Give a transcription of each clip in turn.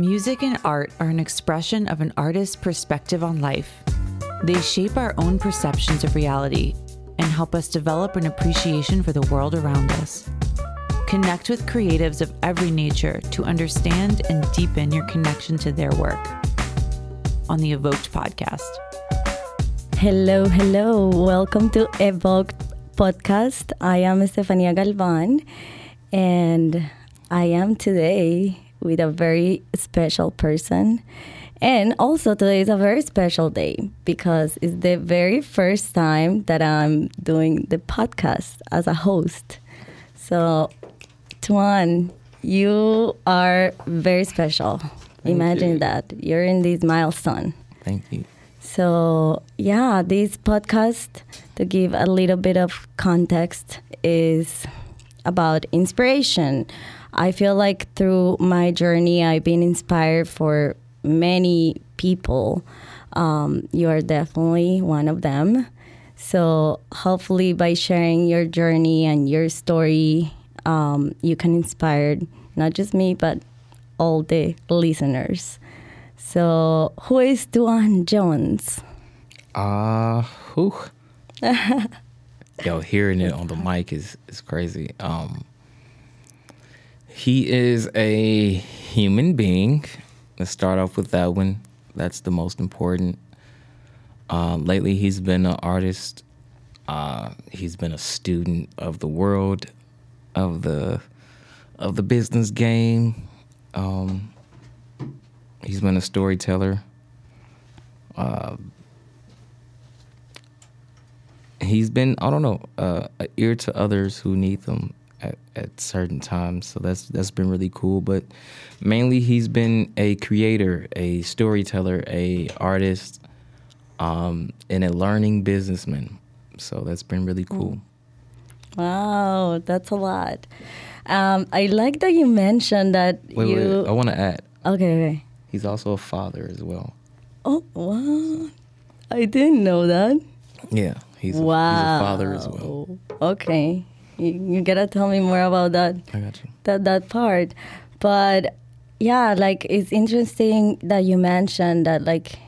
Music and art are an expression of an artist's perspective on life. They shape our own perceptions of reality and help us develop an appreciation for the world around us. Connect with creatives of every nature to understand and deepen your connection to their work. On the Evoked podcast. Hello, hello. Welcome to Evoked podcast. I am Estefania Galvan, and I am today with a very special person. And also, today is a very special day because it's the very first time that I'm doing the podcast as a host. So, Tuan, you are very special. Thank Imagine you. that. You're in this milestone. Thank you. So, yeah, this podcast, to give a little bit of context, is about inspiration. I feel like through my journey, I've been inspired for many people. Um, you are definitely one of them. So, hopefully, by sharing your journey and your story, um, you can inspire not just me, but all the listeners. So, who is Tuan Jones? Uh, whew. Yo, hearing it on the mic is is crazy. Um, he is a human being. Let's start off with that one. That's the most important. Uh, lately, he's been an artist. Uh, he's been a student of the world, of the of the business game. Um, he's been a storyteller. Uh, he's been I don't know uh, an ear to others who need them at, at certain times. So that's that's been really cool. But mainly he's been a creator, a storyteller, a artist, um, and a learning businessman. So that's been really cool. Wow, that's a lot. Um, I like that you mentioned that Wait, you. wait. I want to add. Okay, okay. He's also a father as well. Oh, wow. I didn't know that. Yeah, he's a, wow. he's a father as well. Okay. You, you gotta tell me more about that. I got you. that that part. But yeah like it's interesting that you mentioned that like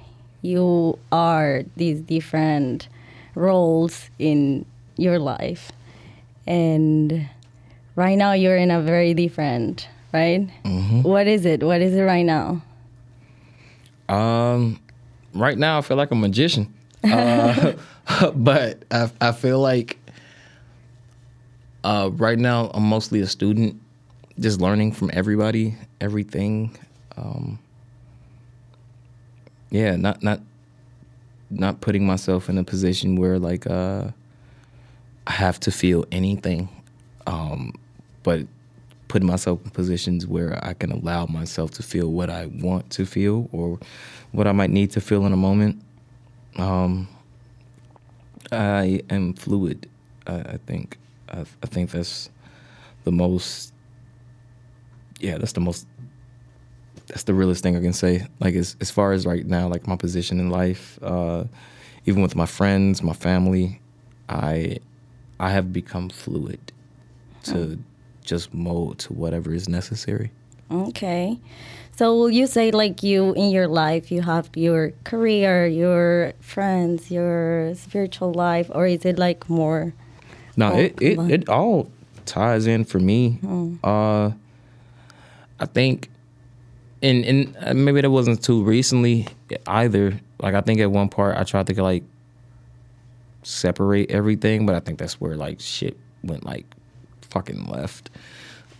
you are these different roles in your life. And right now you're in a very different right? What is it? What is it right now? Um, right now I feel like a magician, uh, but I I feel like uh, right now I'm mostly a student, just learning from everybody, everything. Um, yeah, not not not putting myself in a position where like uh, I have to feel anything, um, but putting myself in positions where I can allow myself to feel what I want to feel or what I might need to feel in a moment. Um, I am fluid. I, I think. I, I think that's the most. Yeah, that's the most. That's the realest thing I can say. Like as as far as right now, like my position in life, uh, even with my friends, my family, I, I have become fluid, to just mold to whatever is necessary. okay so will you say like you in your life you have your career your friends your spiritual life or is it like more No, all it, it it all ties in for me. Uh, I think, and and uh, maybe that wasn't too recently either. Like I think at one part I tried to like separate everything, but I think that's where like shit went like fucking left.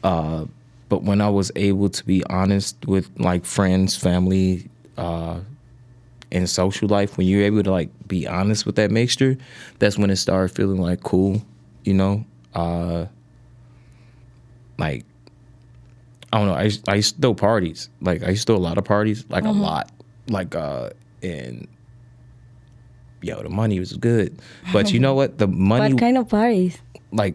Uh, but when I was able to be honest with like friends, family, uh, and social life, when you're able to like be honest with that mixture, that's when it started feeling like cool, you know. Uh, like I don't know. I used, I used to throw parties. Like I used to throw a lot of parties, like a lot. Like uh, and yo, the money was good, but you know what? The money, what kind of parties like,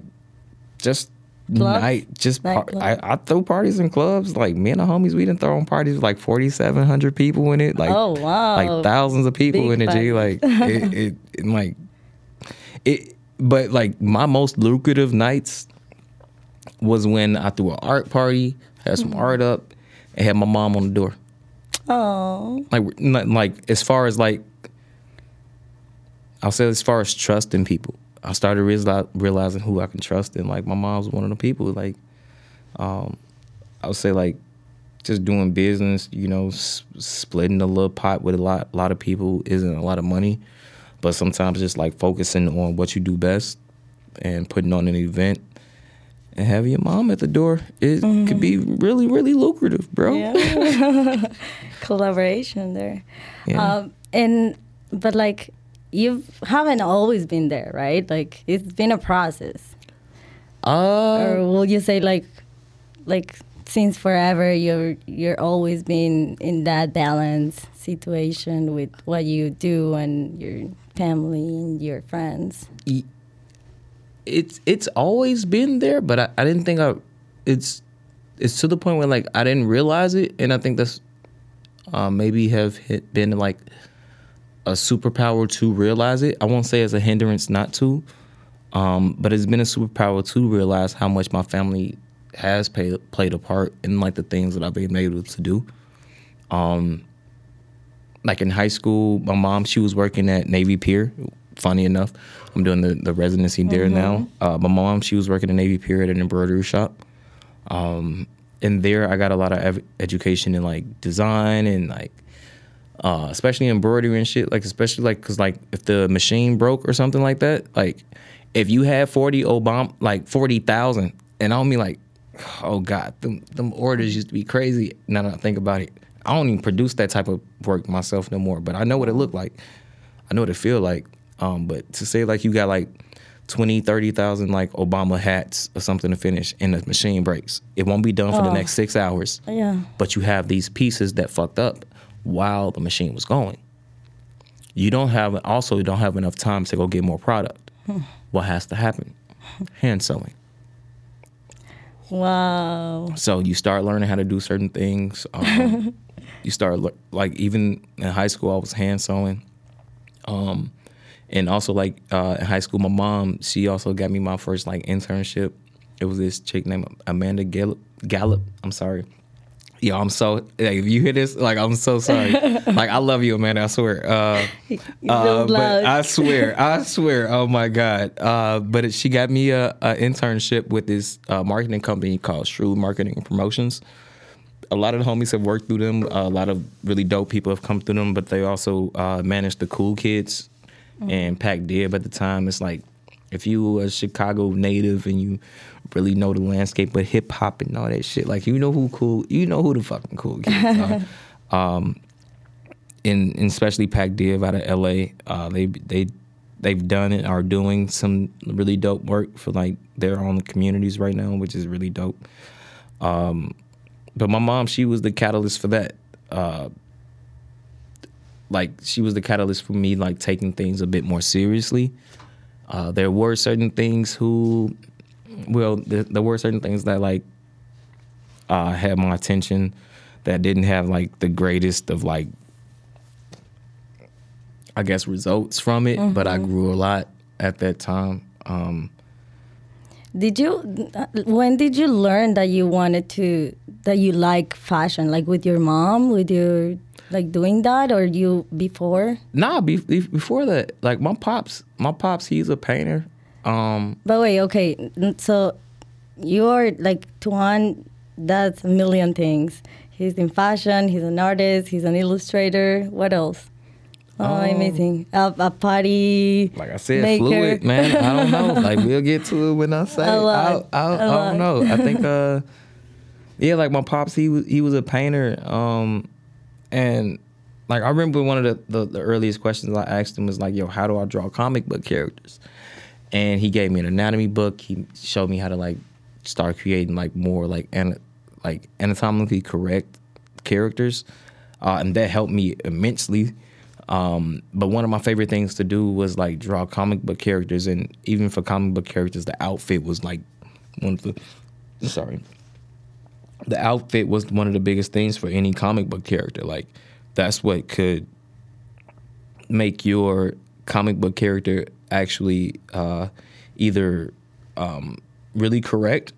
just Clubs? night, just par- I, I throw parties in clubs. Like me and the homies, we didn't throw on parties with like forty seven hundred people in it. Like Oh, wow. like thousands of people Big in it. G. Like it, it, it, like it. But like my most lucrative nights was when I threw an art party, had some art up, and had my mom on the door. Oh. Like not- like as far as like I'll say as far as trusting people. I started reali- realizing who I can trust, and like my mom's one of the people. Like, um, I would say like just doing business, you know, s- splitting a little pot with a lot, lot of people isn't a lot of money, but sometimes just like focusing on what you do best and putting on an event and having your mom at the door, it could be really, really lucrative, bro. Yeah. Collaboration there. Yeah. Um, and but like you haven't always been there, right? Like it's been a process. Uh, or will you say like like since forever you're you're always been in that balance situation with what you do and your family and your friends? it's it's always been there, but I, I didn't think I it's it's to the point where like I didn't realize it, and I think that's uh, maybe have hit, been like a superpower to realize it. I won't say as a hindrance not to, um, but it's been a superpower to realize how much my family has played played a part in like the things that I've been able to do. Um, like in high school, my mom she was working at Navy Pier. Funny enough, I'm doing the, the residency there now. Uh, my mom she was working at Navy Pier at an embroidery shop. Um, and there I got a lot of ev- education in like design and like uh, especially embroidery and shit. Like especially like because like if the machine broke or something like that, like if you had forty Obama like forty thousand, and I don't mean like, oh god, them them orders used to be crazy. Now that I think about it, I don't even produce that type of work myself no more. But I know what it looked like. I know what it feel like. Um, but to say like you got like 20, 30,000 like Obama hats or something to finish and the machine breaks, it won't be done for the Oh. next six hours Yeah. but you have these pieces that fucked up while the machine was going. You don't have also you don't have enough time to go get more product. what has to happen? Hand sewing. Wow. So you start learning how to do certain things. Um, you start like even in high school, I was hand sewing. Um, and also like uh, in high school, my mom she also got me my first like internship. It was this chick named Amanda Gallup. Gallup. I'm sorry. Yo, I'm so like if you hear this, like I'm so sorry. like I love you, Amanda. I swear. Uh, uh, but. I swear, I swear. Oh my god! Uh, but it, she got me a, a internship with this uh, marketing company called Shrewd Marketing and Promotions. A lot of the homies have worked through them. a lot of really dope people have come through them, but they also uh, managed the cool kids and Pac Div at the time. It's like if you a Chicago native and you really know the landscape with hip hop and all that shit, like you know who cool, you know who the fucking cool kids are. um, and, and especially Pac Div out of LA, uh, they they they've done it are doing some really dope work for like their own communities right now, which is really dope. Um, but my mom, she was the catalyst for that. Uh, like she was the catalyst for me like taking things a bit more seriously. Uh, there were certain things who, well, there, there were certain things that like uh, had my attention that didn't have like the greatest of like I guess results from it, but I grew a lot at that time. Um, Did you when did you learn that you wanted to that you like fashion like with your mom with your like doing that or you before? nah, be, be- before that, like my pops, my pops, he's a painter. Um, But wait, okay. So you're like Tuan does a million things. He's in fashion, he's an artist, he's an illustrator. What else? Oh, amazing. A, a party like I said, maker. fluid, man. I don't know. like we'll get to it when I say. I, I, I lot. don't know. I think, uh, yeah, like my pops, he was he was a painter. Um, and like I remember one of the, the the earliest questions I asked him was like, "Yo, how do I draw comic book characters?" And he gave me an anatomy book. He showed me how to like start creating like more like an like anatomically correct characters, uh, and that helped me immensely. Um, but one of my favorite things to do was like draw comic book characters, and even for comic book characters, the outfit was like one of the sorry, the outfit was one of the biggest things for any comic book character. Like that's what could make your comic book character actually uh, either um, really correct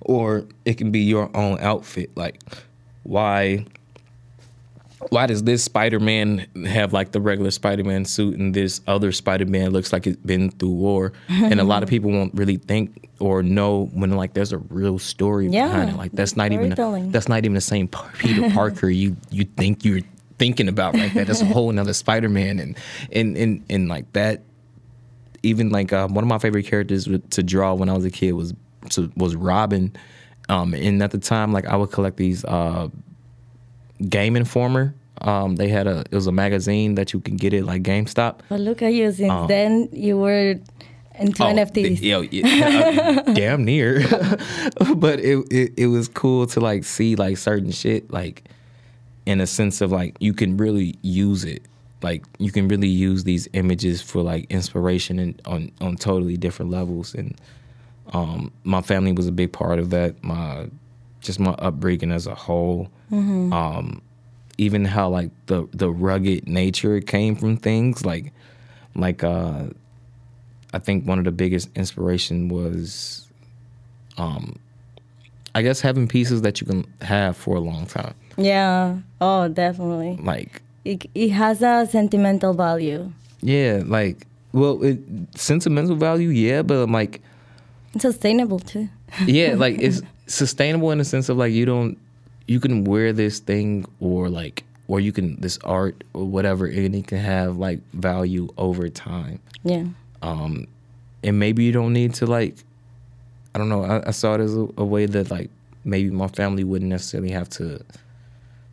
or it can be your own outfit. Like why why does this Spider-Man have like the regular Spider-Man suit and this other Spider-Man looks like it's been through war? and a lot of people won't really think or know when like there's a real story Yeah, behind it. Like that's not even storytelling. that's not even the same Peter Parker you you think you're thinking about like that. That's a whole another Spider-Man and and and and like that. Even like uh, one of my favorite characters to draw when I was a kid was to, was Robin. Um, and at the time, like I would collect these uh, Game Informer. Um, they had a it was a magazine that you can get it like GameStop. But look at you. Since then, you were into Oh, NFTs. Yo, yeah, damn near. but it, it it was cool to like see like certain shit like in a sense of like you can really use it. Like you can really use these images for like inspiration and on on totally different levels. And um, my family was a big part of that. My just my upbringing as a whole. Um, even how like the the rugged nature came from things like like uh I think one of the biggest inspiration was, um, I guess having pieces that you can have for a long time. Yeah. Oh, definitely. Like, It, it has a sentimental value. yeah, like, well, it, sentimental value, yeah, but I'm like, It's sustainable too. yeah, like it's sustainable in the sense of like you don't, you can wear this thing or like, or you can this art or whatever, and it can have like value over time. Yeah. um, and maybe you don't need to like i don't know i, I saw it as a, a way that like maybe my family wouldn't necessarily have to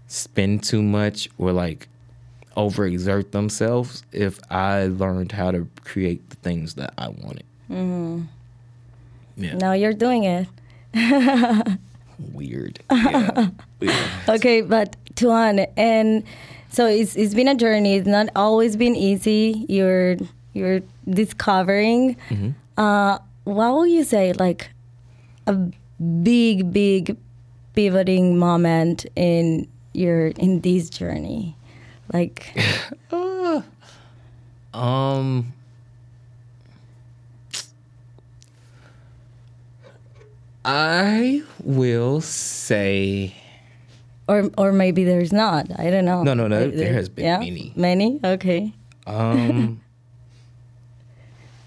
spend too much or like overexert themselves if i learned how to create the things that i wanted mm-hmm. yeah Now you're doing it. weird yeah. Okay, but Tuan, and so it's it's been a journey. It's not always been easy. You're you're discovering. Uh, what would you say, like a big, big pivoting moment in your in this journey? Like, um i will say or or maybe there's not. I don't know. No, no, no, Maybe there has been many. Many. Okay. um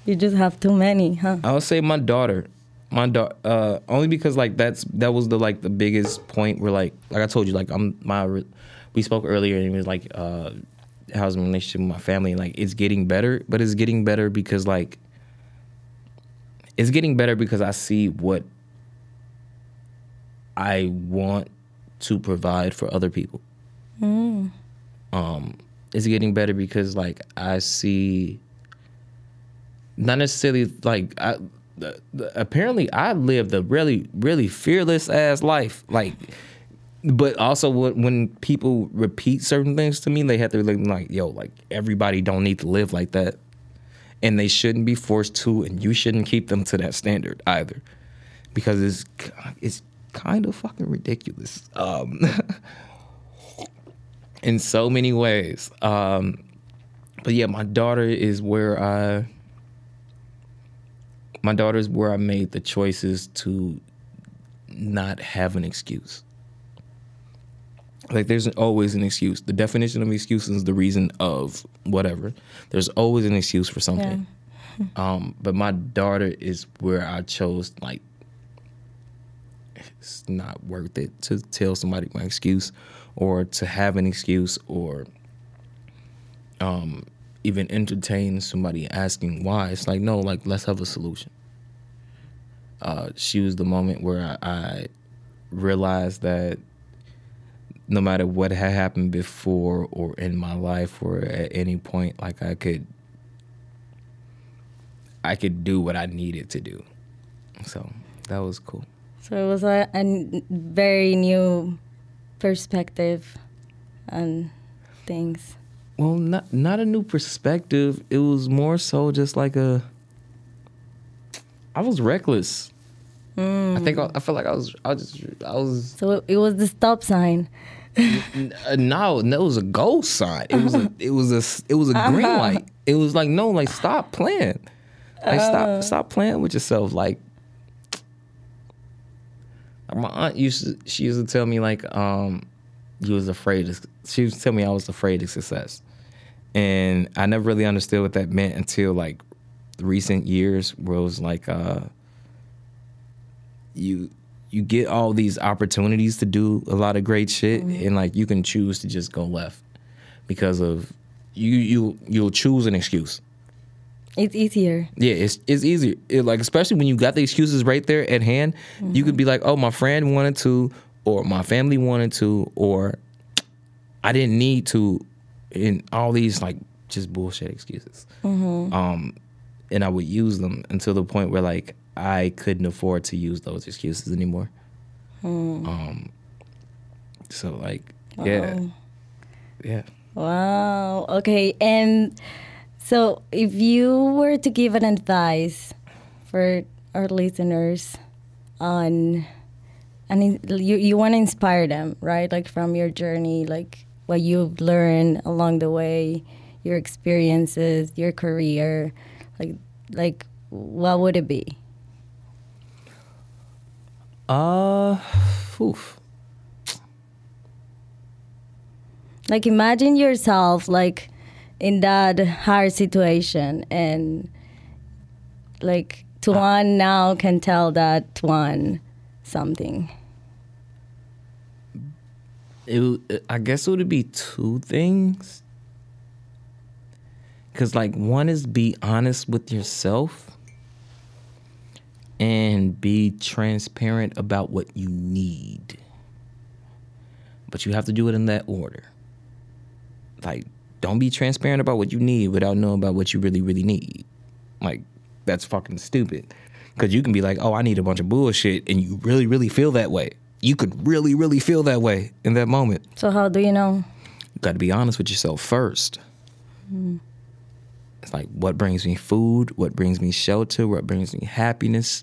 You just have too many, huh? I'll say my daughter, my daughter, uh, only because like that's that was the like the biggest point where like like I told you like I'm my re- we spoke earlier and it was like uh how's my relationship with my family like it's getting better but it's getting better because like it's getting better because I see what I want to provide for other people. Um, it's getting better because like I see not necessarily like I the, the, apparently I lived a really really fearless ass life like but also when, when people repeat certain things to me they have to be like yo like everybody don't need to live like that. And they shouldn't be forced to and you shouldn't keep them to that standard either. Because it's it's kind of fucking ridiculous um in so many ways um but yeah my daughter is where I my daughter is where I made the choices to not have an excuse. Like there's always an excuse. The definition of excuse is the reason of whatever. There's always an excuse for something. Um, but my daughter is where I chose like it's not worth it to tell somebody my excuse or to have an excuse or um even entertain somebody asking why. It's like, no, like let's have a solution. Uh, she was the moment where I, I realized that no matter what had happened before or in my life or at any point, like I could I could do what I needed to do. So that was cool. So it was a very new perspective on things. Well, not not a new perspective. It was more so just like a. I was reckless. I think I, I felt like I was. I was. Just, I was. So it, it was the stop sign. Uh, no, no, it was a go sign. It was a. It was a. It was a green light. It was like no, like stop playing. Like stop, stop playing with yourself. Like my aunt used to. She used to tell me like, um, you was afraid of she was tell me I was afraid of success, and I never really understood what that meant until like recent years, where it was like uh, you you get all these opportunities to do a lot of great shit, and like you can choose to just go left because of you you you'll choose an excuse. It's easier. Yeah, it's it's easier. It, like especially when you got the excuses right there at hand, you could be like, "Oh, my friend wanted to, or my family wanted to, or I didn't need to," and all these like just bullshit excuses. Um, and I would use them until the point where like I couldn't afford to use those excuses anymore. Um, so like, yeah, yeah. Wow. Okay. And so, if you were to give an advice for our listeners on, and you you want to inspire them, right? Like from your journey, like what you've learned along the way, your experiences, your career, like like what would it be? Uh, oof. Like imagine yourself like in that hard situation and like Tuan now can tell that Tuan something. it, I guess it would be two things. Cause like one is be honest with yourself and be transparent about what you need. But you have to do it in that order. Like don't be transparent about what you need without knowing about what you really really need. Like that's fucking stupid. Cause you can be like, "Oh, I need a bunch of bullshit," and you really really feel that way. You could really really feel that way in that moment. So how do you know? You got to be honest with yourself first. It's like what brings me food, what brings me shelter, what brings me happiness.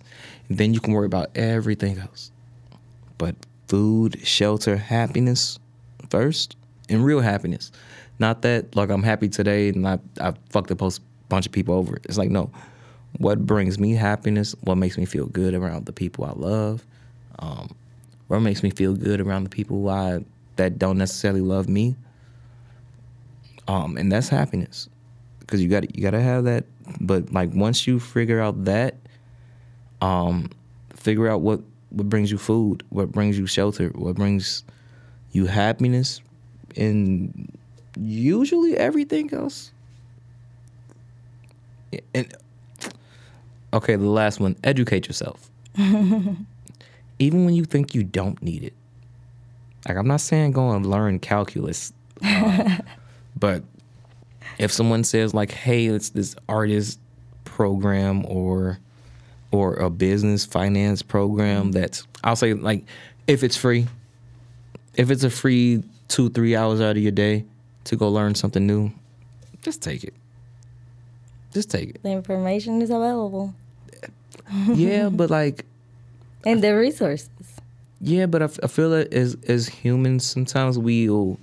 And then you can worry about everything else. But food, shelter, happiness first, and real happiness. Not that like I'm happy today and I I fucked a post bunch of people over. It's like no, what brings me happiness? What makes me feel good around the people I love? Um, what makes me feel good around the people I that don't necessarily love me? Um, and that's happiness because you got you got to have that. But like once you figure out that, um, figure out what what brings you food, what brings you shelter, what brings you happiness, and usually everything else. And okay, the last one: educate yourself. Even when you think you don't need it. Like I'm not saying go and learn calculus, uh, but if someone says like, "Hey, it's this artist program or or a business finance program," that's I'll say like, if it's free, if it's a free two three hours out of your day to go learn something new, just take it. Just take it. The information is available yeah, but like and the resources. Yeah, but I, f- I feel that as as humans, sometimes we'll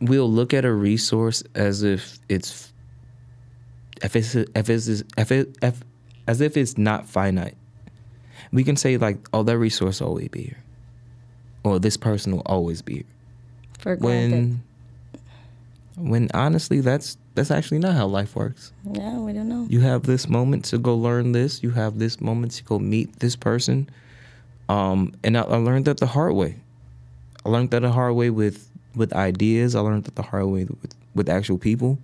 we'll look at a resource as if it's if it's if it's if it if, as if it's not finite. We can say like, "Oh, that resource will always be here," or "This person will always be here." For granted. When when honestly, that's that's actually not how life works. yeah, we don't know. You have this moment to go learn this. You have this moment to go meet this person. Um, and I, I learned that the hard way. I learned that the hard way with with ideas. I learned that the hard way with with actual people.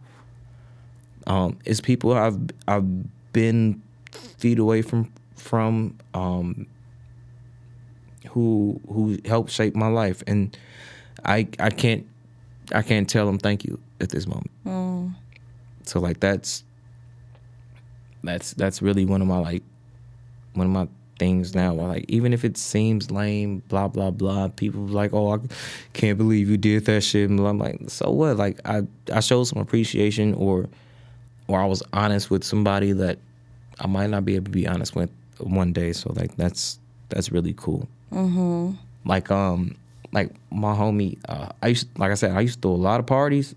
Um, it's people I've I've been feet away from from um, who who helped shape my life, and I I can't I can't tell them thank you at this moment. So like that's that's that's really one of my like one of my things now. Like even if it seems lame, blah blah blah, people like, oh, I can't believe you did that shit. And I'm like, so what? Like I I showed some appreciation, or or I was honest with somebody that I might not be able to be honest with one day. So like that's that's really cool. Mm-hmm. Like um like my homie, uh, I used like I said, I used to throw a lot of parties.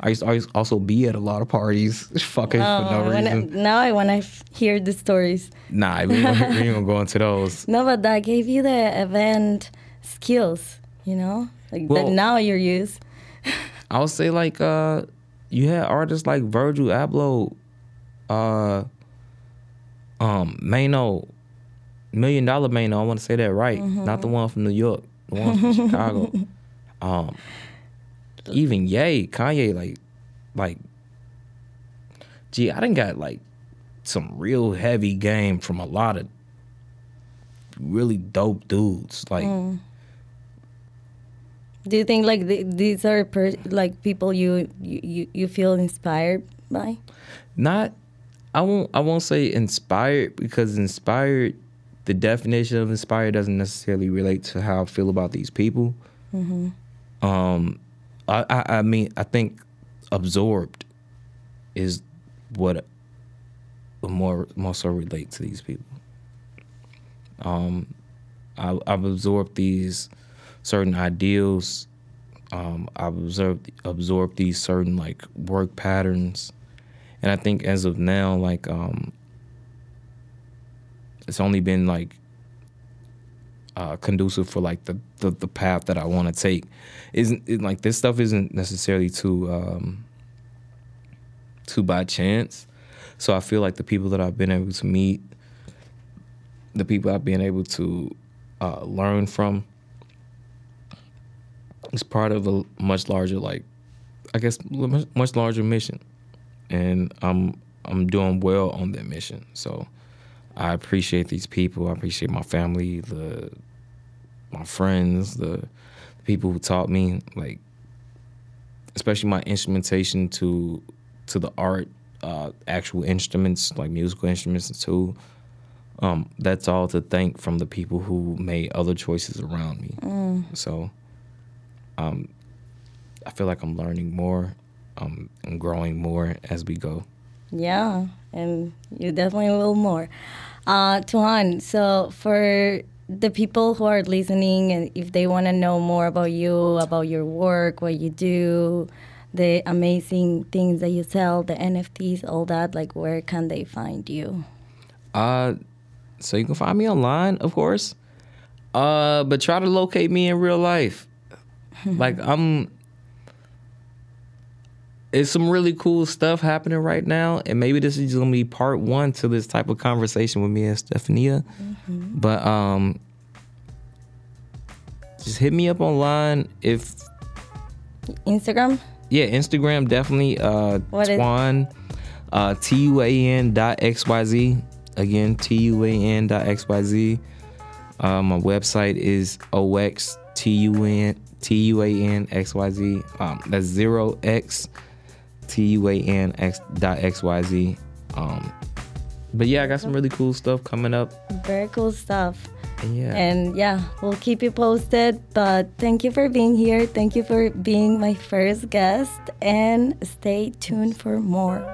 I used to always also be at a lot of parties, fucking for no Oh, when I- reason. now I want to f- hear the stories. Nah, we ain't, gonna, we ain't gonna go into those. No, but that gave you the event skills You know, like Well- that now you're used. I would say like uh you had artists like Virgil Abloh, uh um Mano, Million Dollar Mano, I want to say that right. Not the one from New York, the one from Chicago. Um even Ye, Kanye, like like gee, I done got like some real heavy game from a lot of really dope dudes. Like Do you think like th- these are per- like people you you you feel inspired by? not I won't I won't say inspired because inspired the definition of inspired doesn't necessarily relate to how I feel about these people. Um, I, I I mean I think absorbed is what more more so relate to these people. Um, I, I've absorbed these certain ideals. Um, I've observed absorbed these certain like work patterns, and I think as of now, like um, it's only been like uh, conducive for like the the, the path that I want to take. Isn't it, like this stuff isn't necessarily too um, too by chance. So I feel like the people that I've been able to meet, the people I've been able to uh, learn from, is part of a much larger, like, I guess, much larger mission, and I'm I'm doing well on that mission. So I appreciate these people. I appreciate my family, the my friends, the, the people who taught me, like, especially my instrumentation to to the art, uh, actual instruments like musical instruments too. Um, that's all to thank from the people who made other choices around me. So, um, I feel like I'm learning more, um, and growing more as we go. Yeah, and you definitely will more. Uh, Tuan, so for the people who are listening, and if they want to know more about you, about your work, what you do, the amazing things that you sell, the NFTs, all that, like where can they find you? Uh, so you can find me online, of course. Uh, but try to locate me in real life. like I'm, it's some really cool stuff happening right now, and maybe this is gonna be part one to this type of conversation with me and Stephania. But um, just hit me up online if Instagram? yeah, Instagram definitely. Uh, What is- Tuan, uh, T U A N dot X Y Z. Again, T U A N dot X Y Z. Uh, my website is OX T U N T U A N X Y Z. Um, that's zero X T U A N X dot X Y Z. Um, but yeah, I got some really cool stuff coming up. Very cool stuff. Yeah, And yeah, we'll keep you posted. But thank you for being here. Thank you for being my first guest. And stay tuned for more.